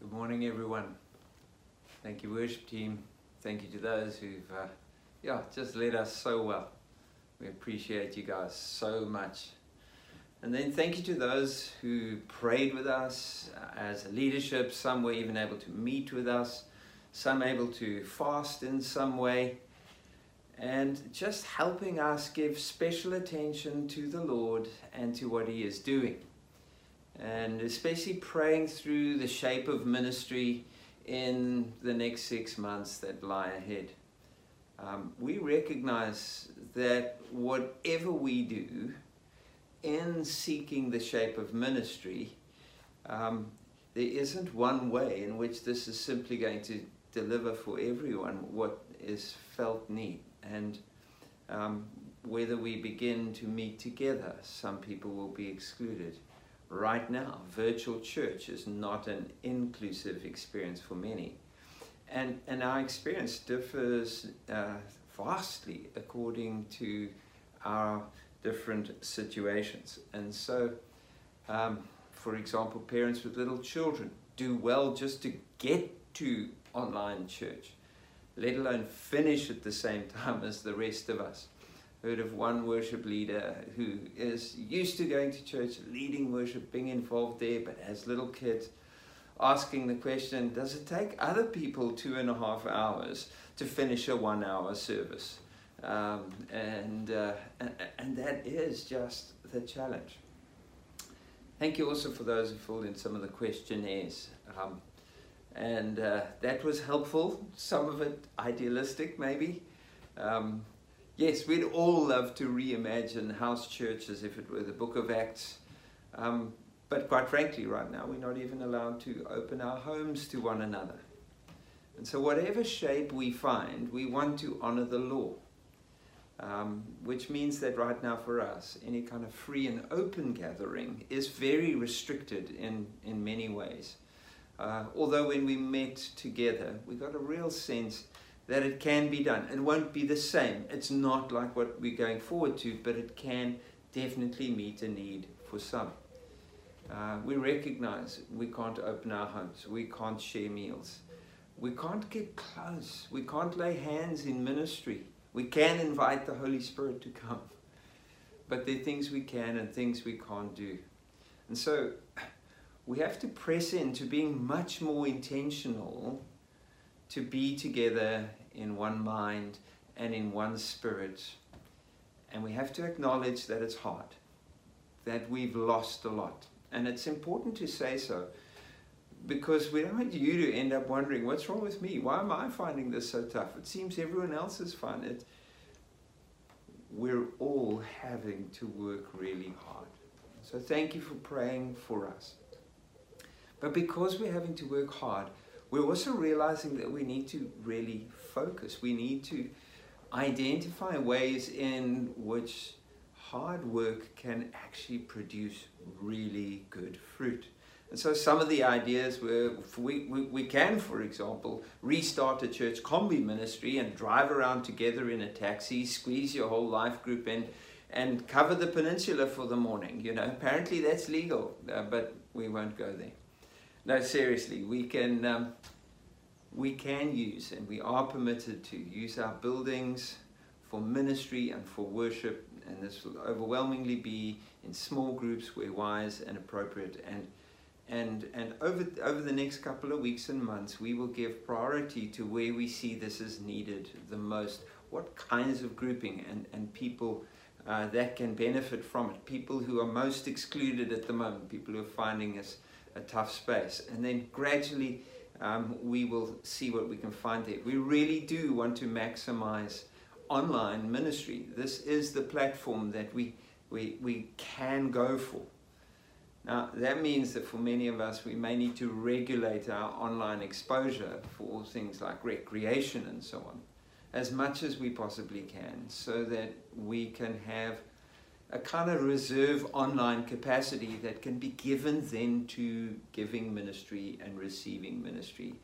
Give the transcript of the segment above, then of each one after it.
Good morning, everyone. Thank you, worship team. Thank you to those who've, uh, yeah, just led us so well. We appreciate you guys so much. And then thank you to those who prayed with us uh, as a leadership. Some were even able to meet with us, some able to fast in some way, and just helping us give special attention to the Lord and to what He is doing and especially praying through the shape of ministry in the next six months that lie ahead. Um, we recognize that whatever we do in seeking the shape of ministry, um, there isn't one way in which this is simply going to deliver for everyone what is felt need. And um, whether we begin to meet together, some people will be excluded right now, virtual church is not an inclusive experience for many. And, and our experience differs uh, vastly according to our different situations. And so, um, for example, parents with little children do well just to get to online church, let alone finish at the same time as the rest of us heard of one worship leader who is used to going to church, leading worship, being involved there, but has little kids, asking the question, does it take other people two and a half hours to finish a one hour service? Um, and, uh, and, and that is just the challenge. Thank you also for those who filled in some of the questionnaires. Um, and uh, that was helpful, some of it idealistic maybe. Um, yes, we'd all love to reimagine house church as if it were the book of Acts. Um, but quite frankly, right now, we're not even allowed to open our homes to one another. And so, whatever shape we find, we want to honor the law. Um, which means that right now for us, any kind of free and open gathering is very restricted in, in many ways. Uh, although when we met together, we got a real sense that it can be done. It won't be the same. It's not like what we're going forward to, but it can definitely meet a need for some. Uh, we recognize we can't open our homes, we can't share meals, we can't get close, we can't lay hands in ministry. We can invite the Holy Spirit to come, but there are things we can and things we can't do. And so we have to press into being much more intentional to be together in one mind and in one spirit. And we have to acknowledge that it's hard, that we've lost a lot. And it's important to say so because we don't want you to end up wondering, what's wrong with me? Why am I finding this so tough? It seems everyone else is finding it. We're all having to work really hard. So thank you for praying for us. But because we're having to work hard, we're also realizing that we need to really focus. We need to identify ways in which hard work can actually produce really good fruit. And so some of the ideas were we, we, we can, for example, restart a church combi ministry and drive around together in a taxi, squeeze your whole life group in, and cover the peninsula for the morning. You know, apparently that's legal, uh, but we won't go there. No, seriously, we can, um, we can use and we are permitted to use our buildings for ministry and for worship and this will overwhelmingly be in small groups where wise and appropriate and and and over over the next couple of weeks and months we will give priority to where we see this is needed the most. What kinds of grouping and and people uh, that can benefit from it? People who are most excluded at the moment people who are finding us a tough space and then gradually um, we will see what we can find there. We really do want to maximize online ministry. This is the platform that we, we, we can go for. Now, that means that for many of us, we may need to regulate our online exposure for things like recreation and so on, as much as we possibly can, so that we can have a kind of reserve online capacity that can be given then to giving ministry and receiving ministry.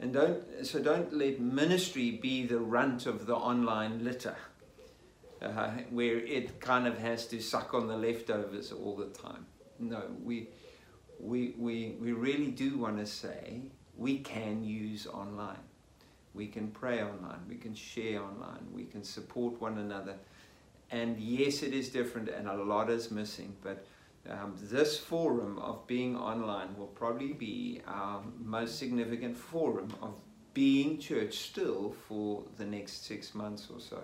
And don't, so don't let ministry be the runt of the online litter, uh, where it kind of has to suck on the leftovers all the time. No, we, we, we, we really do want to say we can use online. We can pray online, we can share online, we can support one another. And yes, it is different and a lot is missing, but um, this forum of being online will probably be our most significant forum of being church still for the next six months or so.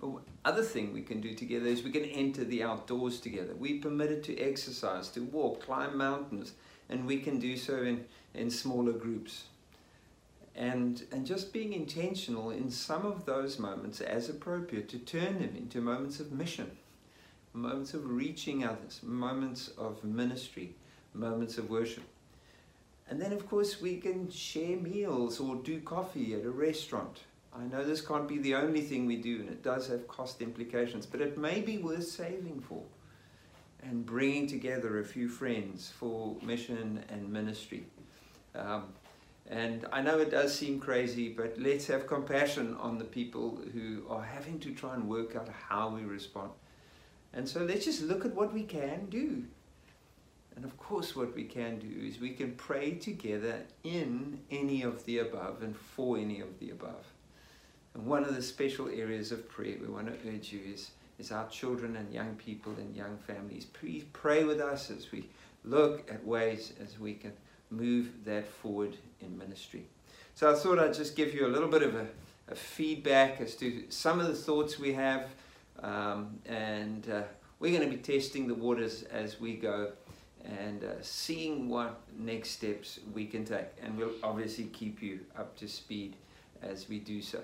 But other thing we can do together is we can enter the outdoors together. We're permitted to exercise, to walk, climb mountains, and we can do so in, in smaller groups. And, and just being intentional in some of those moments as appropriate to turn them into moments of mission, moments of reaching others, moments of ministry, moments of worship. And then, of course, we can share meals or do coffee at a restaurant I know this can't be the only thing we do, and it does have cost implications, but it may be worth saving for and bringing together a few friends for mission and ministry. Um, and I know it does seem crazy, but let's have compassion on the people who are having to try and work out how we respond. And so let's just look at what we can do. And of course, what we can do is we can pray together in any of the above and for any of the above. And one of the special areas of prayer we want to urge you is, is our children and young people and young families. Please pray with us as we look at ways as we can move that forward in ministry. So I thought I'd just give you a little bit of a, a feedback as to some of the thoughts we have. Um, and uh, we're going to be testing the waters as we go and uh, seeing what next steps we can take. And we'll obviously keep you up to speed as we do so.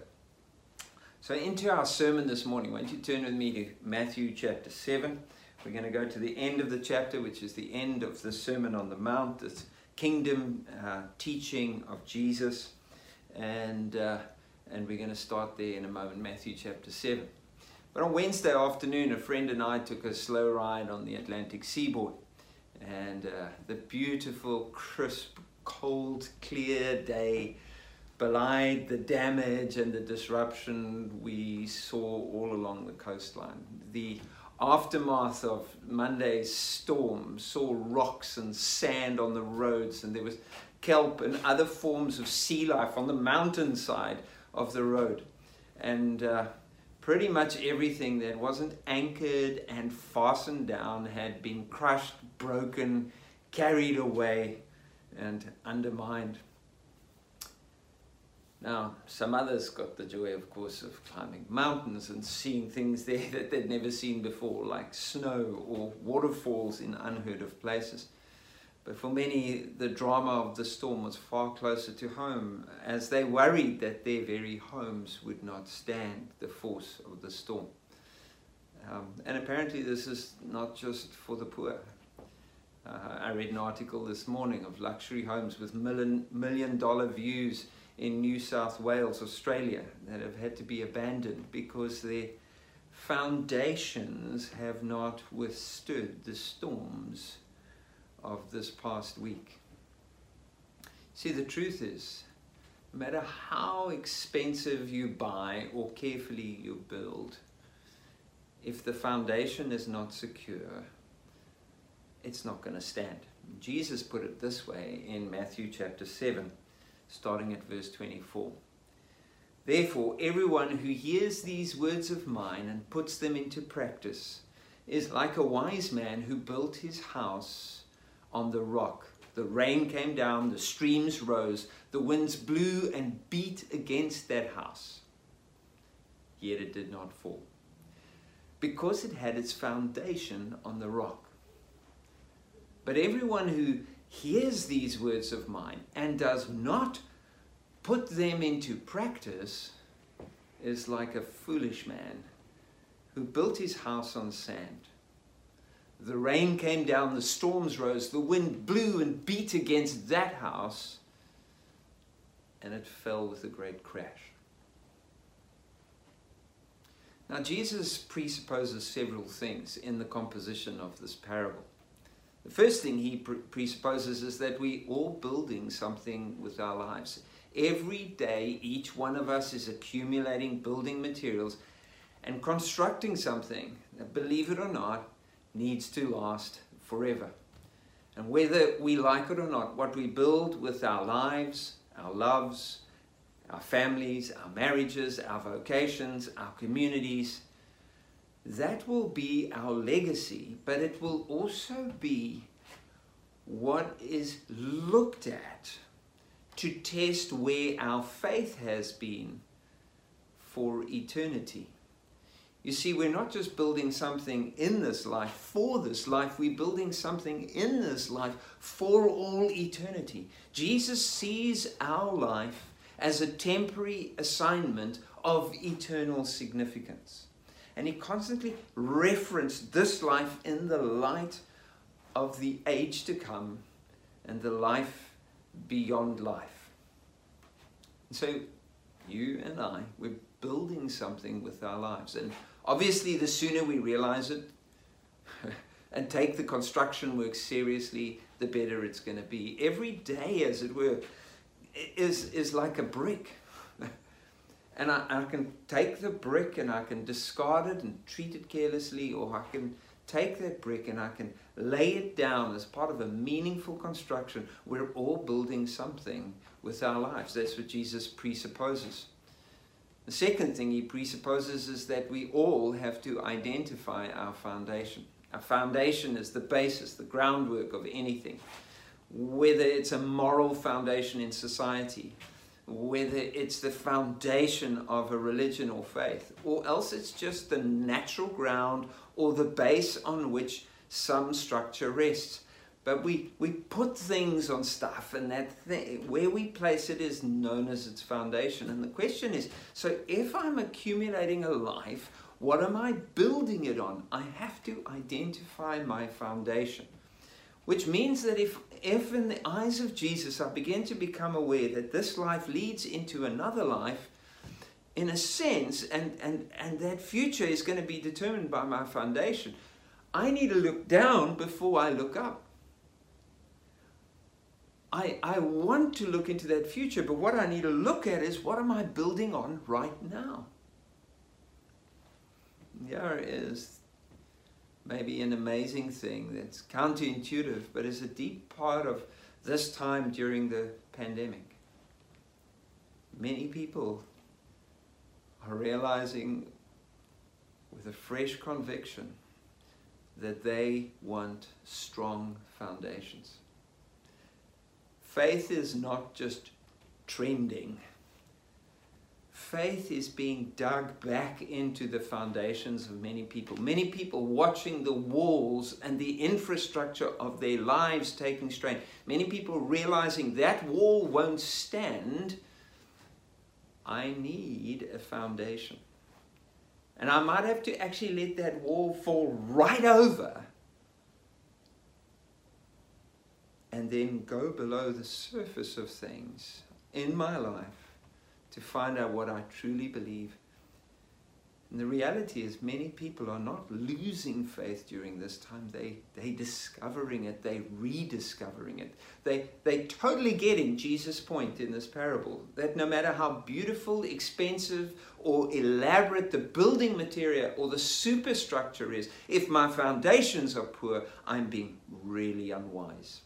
So into our sermon this morning, why don't you turn with me to Matthew chapter 7. We're going to go to the end of the chapter, which is the end of the Sermon on the Mount, this kingdom uh, teaching of Jesus. And, uh, and we're going to start there in a moment, Matthew chapter 7. But on Wednesday afternoon, a friend and I took a slow ride on the Atlantic seaboard. And uh, the beautiful, crisp, cold, clear day belied the damage and the disruption we saw all along the coastline. The aftermath of Monday's storm saw rocks and sand on the roads, and there was kelp and other forms of sea life on the mountainside of the road. And uh, pretty much everything that wasn't anchored and fastened down had been crushed, broken, carried away, and undermined. Now, some others got the joy, of course, of climbing mountains and seeing things there that they'd never seen before, like snow or waterfalls in unheard of places. But for many, the drama of the storm was far closer to home, as they worried that their very homes would not stand the force of the storm. Um, and apparently, this is not just for the poor. Uh, I read an article this morning of luxury homes with million, million dollar views in New South Wales, Australia, that have had to be abandoned because their foundations have not withstood the storms of this past week. See, the truth is, no matter how expensive you buy or carefully you build, if the foundation is not secure, it's not going to stand. Jesus put it this way in Matthew chapter 7 starting at verse 24. Therefore, everyone who hears these words of mine and puts them into practice is like a wise man who built his house on the rock. The rain came down, the streams rose, the winds blew and beat against that house. Yet it did not fall, because it had its foundation on the rock. But everyone who hears these words of mine and does not put them into practice is like a foolish man who built his house on sand. The rain came down, the storms rose, the wind blew and beat against that house, and it fell with a great crash. Now, Jesus presupposes several things in the composition of this parable. The first thing he presupposes is that we are all building something with our lives. Every day, each one of us is accumulating building materials and constructing something that, believe it or not, needs to last forever. And whether we like it or not, what we build with our lives, our loves, our families, our marriages, our vocations, our communities, that will be our legacy, but it will also be what is looked at to test where our faith has been for eternity. You see, we're not just building something in this life for this life, we're building something in this life for all eternity. Jesus sees our life as a temporary assignment of eternal significance. And he constantly referenced this life in the light of the age to come and the life beyond life. And so, you and I, we're building something with our lives. And obviously, the sooner we realize it and take the construction work seriously, the better it's going to be. Every day, as it were, is, is like a brick. And I, I can take the brick and I can discard it and treat it carelessly, or I can take that brick and I can lay it down as part of a meaningful construction. We're all building something with our lives. That's what Jesus presupposes. The second thing he presupposes is that we all have to identify our foundation. Our foundation is the basis, the groundwork of anything. Whether it's a moral foundation in society, whether it's the foundation of a religion or faith, or else it's just the natural ground or the base on which some structure rests. But we, we put things on stuff, and that where we place it is known as its foundation. And the question is so if I'm accumulating a life, what am I building it on? I have to identify my foundation. Which means that if, if in the eyes of Jesus I begin to become aware that this life leads into another life, in a sense, and, and, and that future is going to be determined by my foundation, I need to look down before I look up. I, I want to look into that future, but what I need to look at is what am I building on right now? There is maybe an amazing thing that's counterintuitive, but is a deep part of this time during the pandemic. Many people are realizing with a fresh conviction that they want strong foundations. Faith is not just trending. Faith is being dug back into the foundations of many people. Many people watching the walls and the infrastructure of their lives taking strain. Many people realizing that wall won't stand I need a foundation. And I might have to actually let that wall fall right over and then go below the surface of things in my life to find out what I truly believe and the reality is many people are not losing faith during this time. They they discovering it, they rediscovering it. They they totally getting Jesus' point in this parable that no matter how beautiful, expensive, or elaborate the building material or the superstructure is, if my foundations are poor, I'm being really unwise.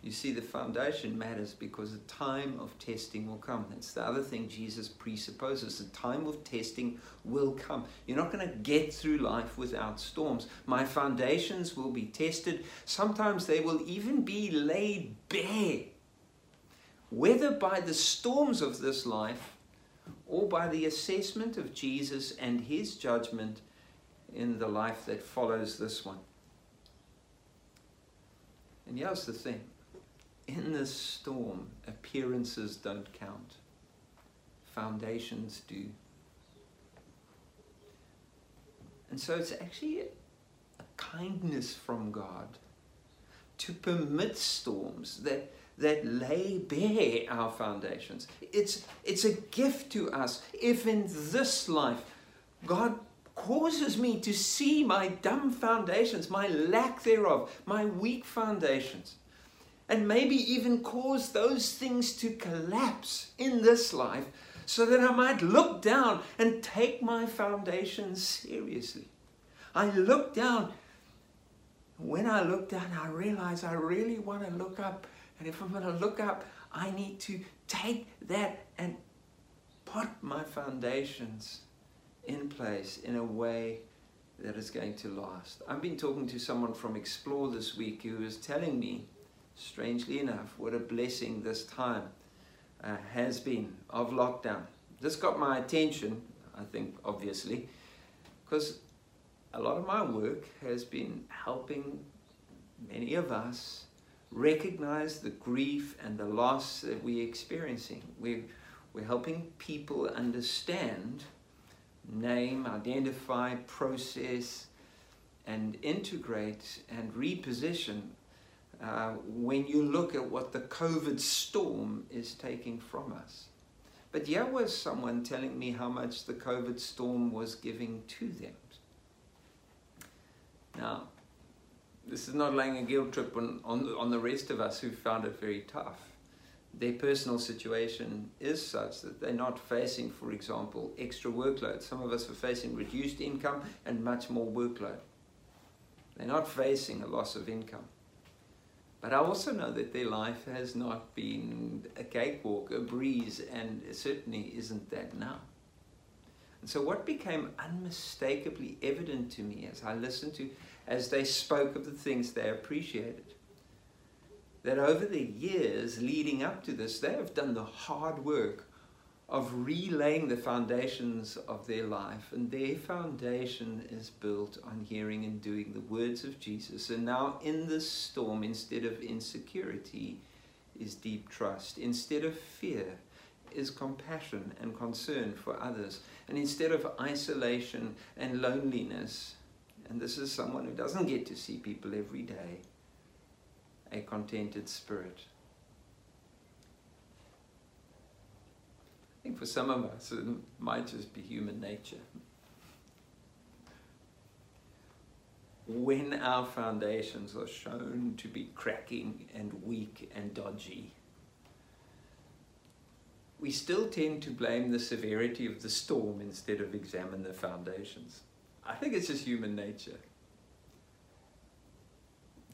You see, the foundation matters because the time of testing will come. That's the other thing Jesus presupposes. The time of testing will come. You're not going to get through life without storms. My foundations will be tested. Sometimes they will even be laid bare. Whether by the storms of this life or by the assessment of Jesus and his judgment in the life that follows this one. And here's the thing in this storm, appearances don't count. Foundations do. And so it's actually a kindness from God to permit storms that, that lay bare our foundations. It's, it's a gift to us if in this life God causes me to see my dumb foundations, my lack thereof, my weak foundations and maybe even cause those things to collapse in this life so that I might look down and take my foundation seriously. I look down. When I look down, I realize I really want to look up. And if I'm going to look up, I need to take that and put my foundations in place in a way that is going to last. I've been talking to someone from Explore this week who was telling me, strangely enough, what a blessing this time uh, has been of lockdown. This got my attention, I think, obviously, because a lot of my work has been helping many of us recognize the grief and the loss that we're experiencing. We're, we're helping people understand, name, identify, process, and integrate and reposition uh, when you look at what the COVID storm is taking from us. But here was someone telling me how much the COVID storm was giving to them. Now, this is not laying a guilt trip on, on, on the rest of us who found it very tough. Their personal situation is such that they're not facing, for example, extra workload. Some of us are facing reduced income and much more workload. They're not facing a loss of income. But I also know that their life has not been a cakewalk, a breeze, and certainly isn't that now. And so, what became unmistakably evident to me as I listened to, as they spoke of the things they appreciated, that over the years leading up to this, they have done the hard work of relaying the foundations of their life. And their foundation is built on hearing and doing the words of Jesus. And now, in this storm, instead of insecurity, is deep trust. Instead of fear, is compassion and concern for others. And instead of isolation and loneliness, and this is someone who doesn't get to see people every day, a contented spirit. Think for some of us it might just be human nature. When our foundations are shown to be cracking and weak and dodgy, we still tend to blame the severity of the storm instead of examine the foundations. I think it's just human nature.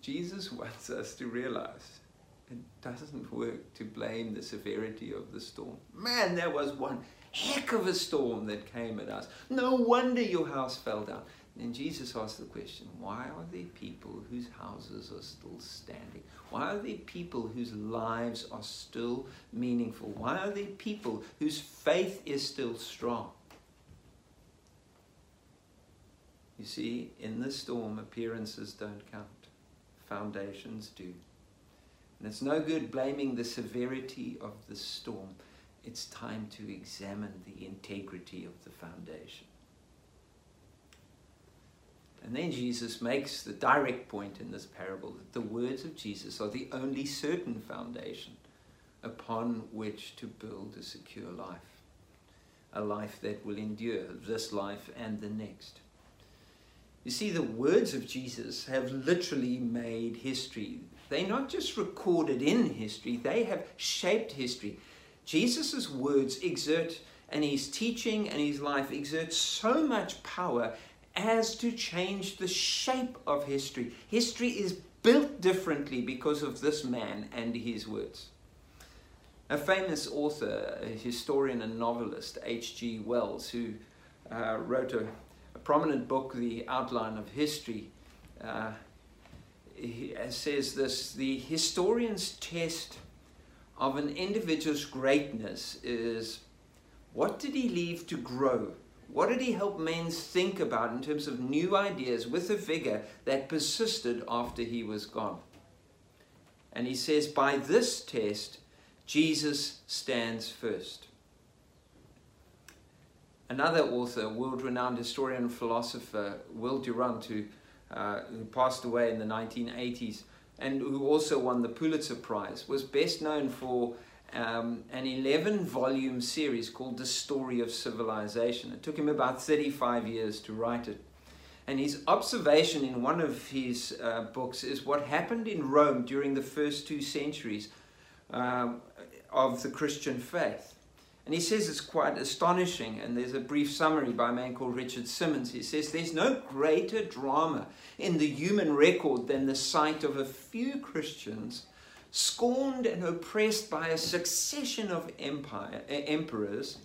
Jesus wants us to realize it doesn't work to blame the severity of the storm. Man, there was one heck of a storm that came at us. No wonder your house fell down. And Jesus asked the question, why are there people whose houses are still standing? Why are there people whose lives are still meaningful? Why are there people whose faith is still strong? You see, in the storm, appearances don't count. Foundations do. And it's no good blaming the severity of the storm. It's time to examine the integrity of the foundation. And then Jesus makes the direct point in this parable that the words of Jesus are the only certain foundation upon which to build a secure life. A life that will endure this life and the next. You see, the words of Jesus have literally made history. They're not just recorded in history, they have shaped history. Jesus' words exert, and his teaching and his life exert so much power as to change the shape of history. History is built differently because of this man and his words. A famous author, a historian and novelist, H.G. Wells, who uh, wrote a, a, prominent book, The Outline of History, uh, he uh, says this the historian's test of an individual's greatness is what did he leave to grow? What did he help men think about in terms of new ideas with a vigor that persisted after he was gone? And he says, by this test, Jesus stands first. Another author, world renowned historian and philosopher, Will Durant, who uh, who passed away in the 1980s and who also won the Pulitzer Prize, was best known for um, an 11 volume series called The Story of Civilization. It took him about 35 years to write it. And his observation in one of his uh, books is what happened in Rome during the first two centuries um, of the Christian faith. And he says it's quite astonishing, and there's a brief summary by a man called Richard Simmons. He says, There's no greater drama in the human record than the sight of a few Christians scorned and oppressed by a succession of empire, eh, emperors,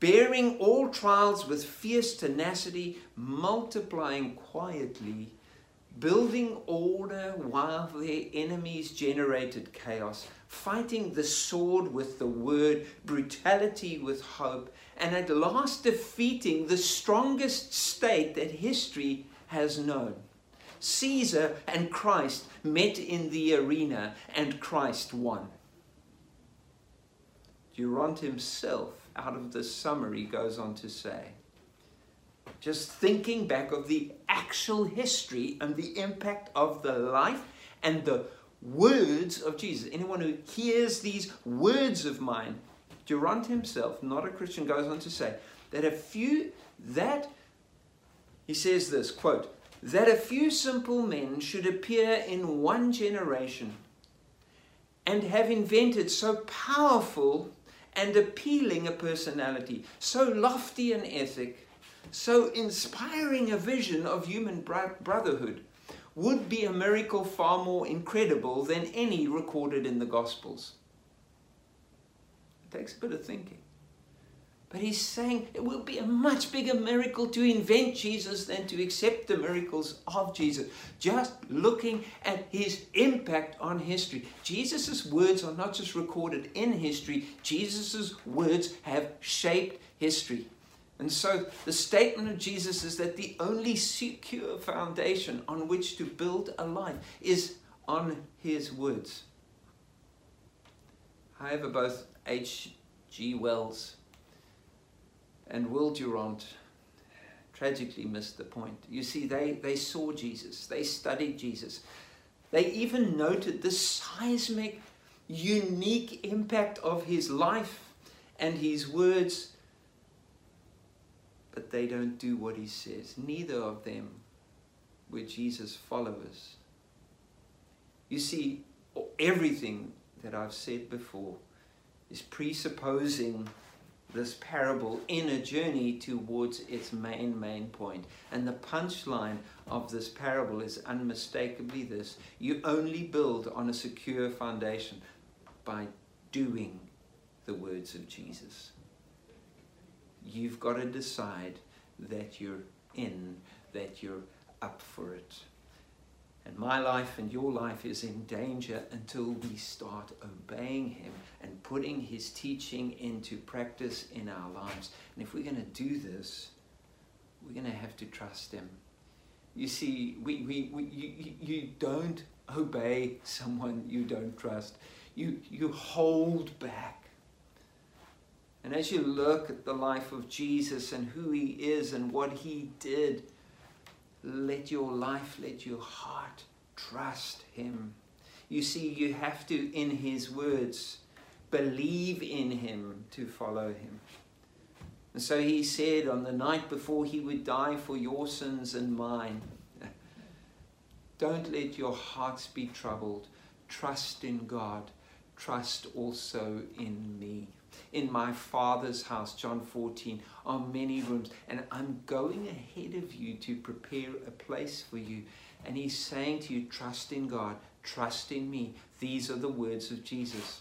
bearing all trials with fierce tenacity, multiplying quietly, building order while their enemies generated chaos fighting the sword with the word, brutality with hope, and at last defeating the strongest state that history has known. Caesar and Christ met in the arena, and Christ won. Durant himself, out of the summary, goes on to say, just thinking back of the actual history and the impact of the life and the words of Jesus. Anyone who hears these words of mine, Durant himself, not a Christian, goes on to say that a few, that, he says this, quote, that a few simple men should appear in one generation and have invented so powerful and appealing a personality, so lofty an ethic, so inspiring a vision of human brotherhood, would be a miracle far more incredible than any recorded in the Gospels. It takes a bit of thinking. But he's saying it will be a much bigger miracle to invent Jesus than to accept the miracles of Jesus. Just looking at his impact on history. Jesus' words are not just recorded in history, Jesus' words have shaped history. And so the statement of Jesus is that the only secure foundation on which to build a life is on his words. However, both H.G. Wells and Will Durant tragically missed the point. You see, they, they saw Jesus, they studied Jesus, they even noted the seismic, unique impact of his life and his words but they don't do what he says. Neither of them were Jesus' followers. You see, everything that I've said before is presupposing this parable in a journey towards its main, main point. And the punchline of this parable is unmistakably this you only build on a secure foundation by doing the words of Jesus you've got to decide that you're in, that you're up for it. And my life and your life is in danger until we start obeying Him and putting His teaching into practice in our lives. And if we're going to do this, we're going to have to trust Him. You see, we, we, we, you, you don't obey someone you don't trust, you, you hold back and as you look at the life of Jesus and who he is and what he did, let your life, let your heart trust him. You see, you have to, in his words, believe in him to follow him. And so he said on the night before he would die for your sins and mine, don't let your hearts be troubled. Trust in God. Trust also in me in my Father's house, John 14, are many rooms, and I'm going ahead of you to prepare a place for you. And he's saying to you, trust in God, trust in me. These are the words of Jesus.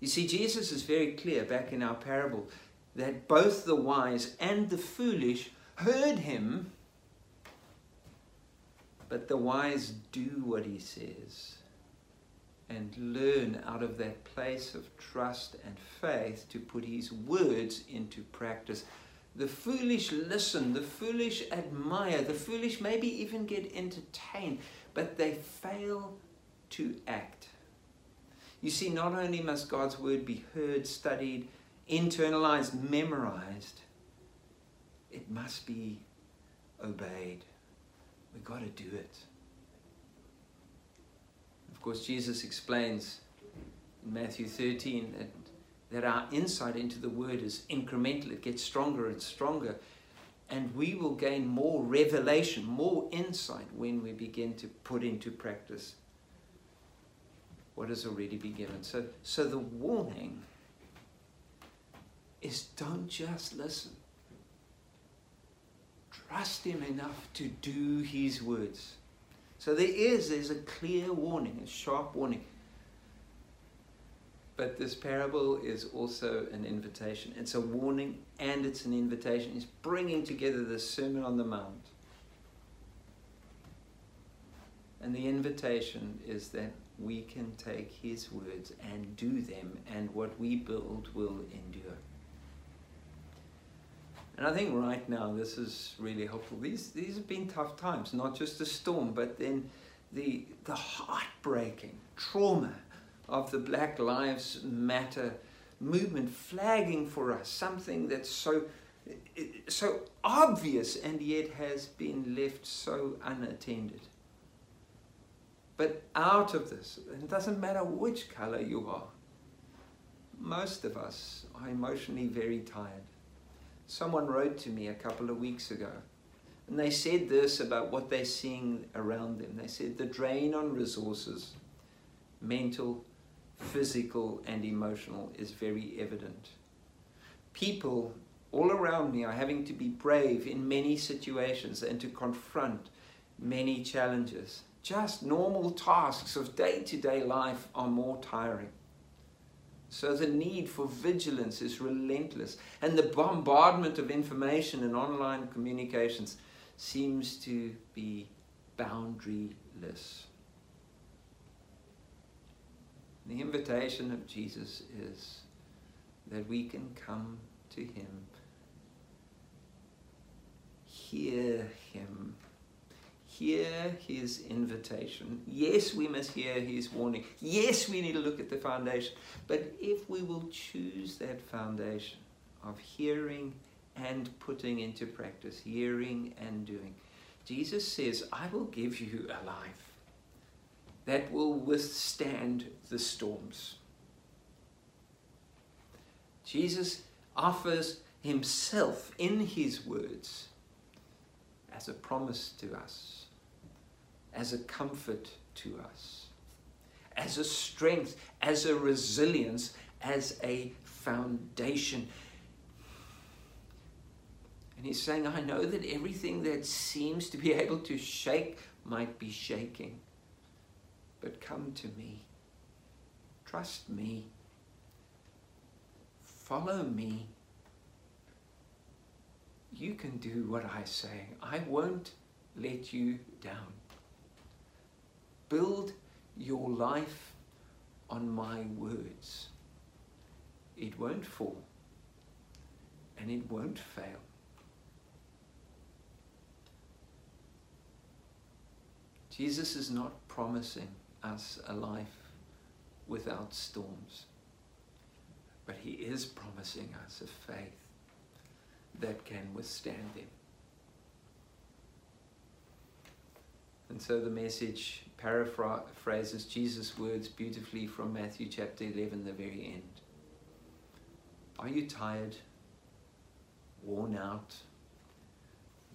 You see, Jesus is very clear back in our parable that both the wise and the foolish heard him, but the wise do what he says and learn out of that place of trust and faith to put his words into practice. The foolish listen, the foolish admire, the foolish maybe even get entertained, but they fail to act. You see, not only must God's word be heard, studied, internalized, memorized, it must be obeyed. We've got to do it course, Jesus explains in Matthew 13 that, that our insight into the Word is incremental, it gets stronger and stronger. And we will gain more revelation, more insight when we begin to put into practice what has already been given. So, so the warning is don't just listen. Trust him enough to do his words. So there is, there's a clear warning, a sharp warning. But this parable is also an invitation. It's a warning and it's an invitation. It's bringing together the Sermon on the Mount. And the invitation is that we can take his words and do them, and what we build will endure. And I think right now this is really helpful. These, these have been tough times, not just the storm, but then the, the heartbreaking trauma of the Black Lives Matter movement flagging for us something that's so so obvious and yet has been left so unattended. But out of this, it doesn't matter which color you are, most of us are emotionally very tired. Someone wrote to me a couple of weeks ago, and they said this about what they're seeing around them. They said the drain on resources, mental, physical, and emotional, is very evident. People all around me are having to be brave in many situations and to confront many challenges. Just normal tasks of day to day life are more tiring. So the need for vigilance is relentless, and the bombardment of information and online communications seems to be boundaryless. The invitation of Jesus is that we can come to Him, hear Him hear his invitation. Yes, we must hear his warning. Yes, we need to look at the foundation. But if we will choose that foundation of hearing and putting into practice, hearing and doing, Jesus says, I will give you a life that will withstand the storms. Jesus offers himself in his words as a promise to us as a comfort to us, as a strength, as a resilience, as a foundation. And he's saying, I know that everything that seems to be able to shake might be shaking. But come to me. Trust me. Follow me. You can do what I say. I won't let you down. Build your life on my words. It won't fall and it won't fail. Jesus is not promising us a life without storms, but he is promising us a faith that can withstand them. And so the message paraphrases Jesus' words beautifully from Matthew chapter 11, the very end. Are you tired, worn out,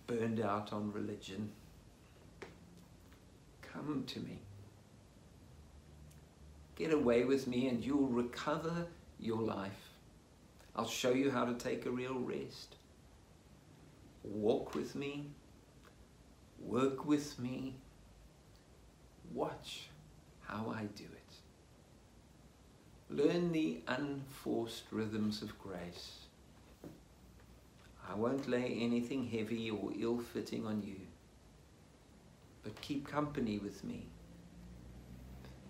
burned out on religion? Come to me. Get away with me and you'll recover your life. I'll show you how to take a real rest. Walk with me, work with me, Watch how I do it. Learn the unforced rhythms of grace. I won't lay anything heavy or ill fitting on you, but keep company with me,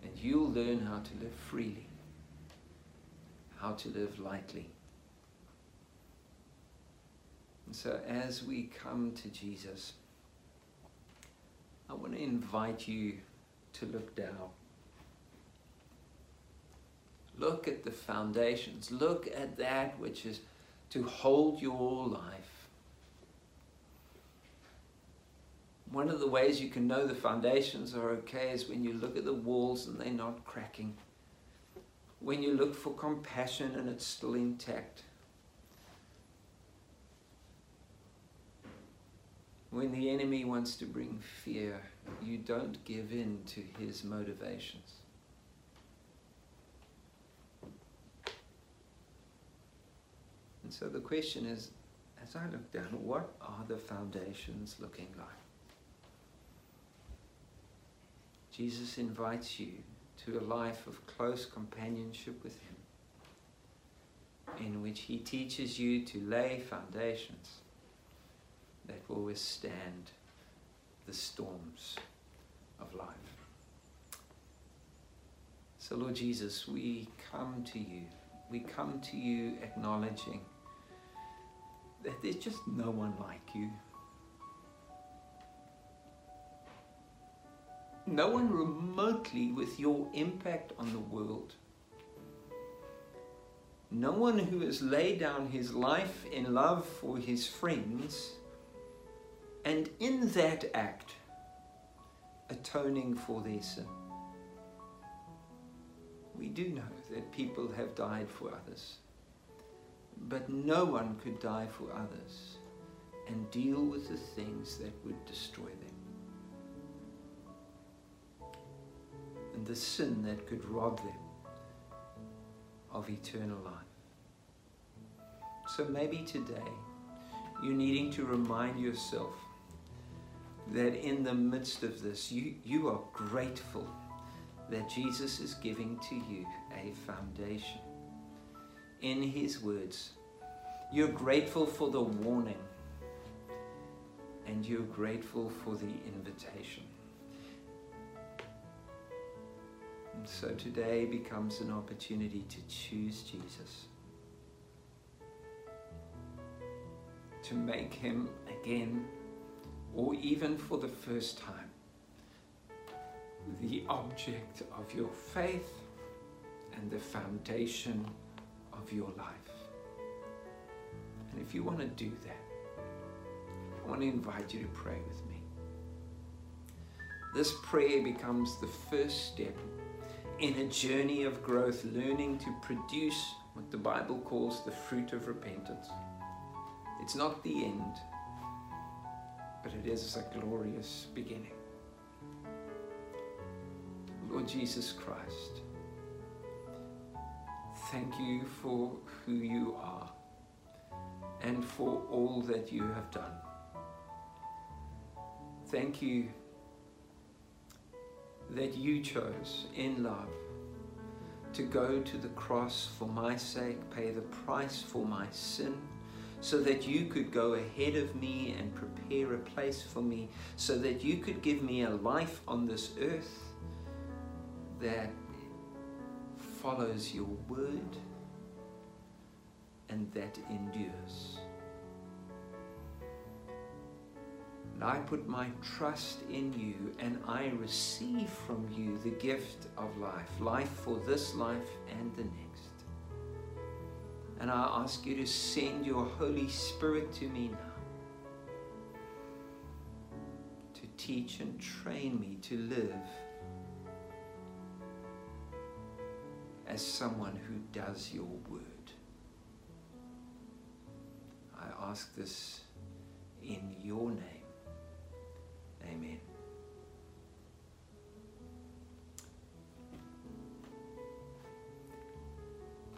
and you'll learn how to live freely, how to live lightly. And so, as we come to Jesus, I want to invite you to look down. Look at the foundations. Look at that which is to hold your life. One of the ways you can know the foundations are okay is when you look at the walls and they're not cracking. When you look for compassion and it's still intact. When the enemy wants to bring fear you don't give in to his motivations. And so the question is, as I look down, what are the foundations looking like? Jesus invites you to a life of close companionship with Him, in which He teaches you to lay foundations that will withstand the storms of life. So, Lord Jesus, we come to you. We come to you acknowledging that there's just no one like you. No one remotely with your impact on the world. No one who has laid down his life in love for his friends and in that act atoning for their sin. We do know that people have died for others, but no one could die for others and deal with the things that would destroy them. And the sin that could rob them of eternal life. So maybe today you're needing to remind yourself that in the midst of this, you, you are grateful that Jesus is giving to you a foundation. In His words, you're grateful for the warning and you're grateful for the invitation. And so today becomes an opportunity to choose Jesus, to make Him again or even for the first time, the object of your faith and the foundation of your life. And if you want to do that, I want to invite you to pray with me. This prayer becomes the first step in a journey of growth, learning to produce what the Bible calls the fruit of repentance. It's not the end, but it is a glorious beginning. Lord Jesus Christ, thank you for who you are and for all that you have done. Thank you that you chose in love to go to the cross for my sake, pay the price for my sin so that you could go ahead of me and prepare a place for me, so that you could give me a life on this earth that follows your word and that endures. And I put my trust in you and I receive from you the gift of life, life for this life and the next. And I ask you to send your Holy Spirit to me now to teach and train me to live as someone who does your word. I ask this in your name. Amen.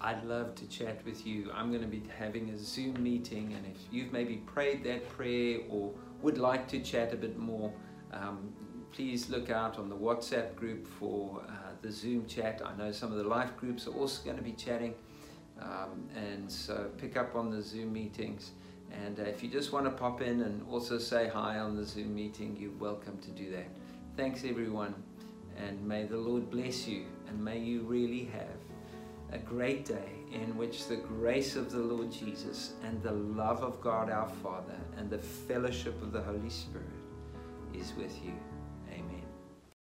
I'd love to chat with you. I'm going to be having a Zoom meeting, and if you've maybe prayed that prayer or would like to chat a bit more, um, please look out on the WhatsApp group for uh, the Zoom chat. I know some of the life groups are also going to be chatting, um, and so pick up on the Zoom meetings. And uh, if you just want to pop in and also say hi on the Zoom meeting, you're welcome to do that. Thanks, everyone, and may the Lord bless you, and may you really have a great day in which the grace of the Lord Jesus and the love of God our Father and the fellowship of the Holy Spirit is with you.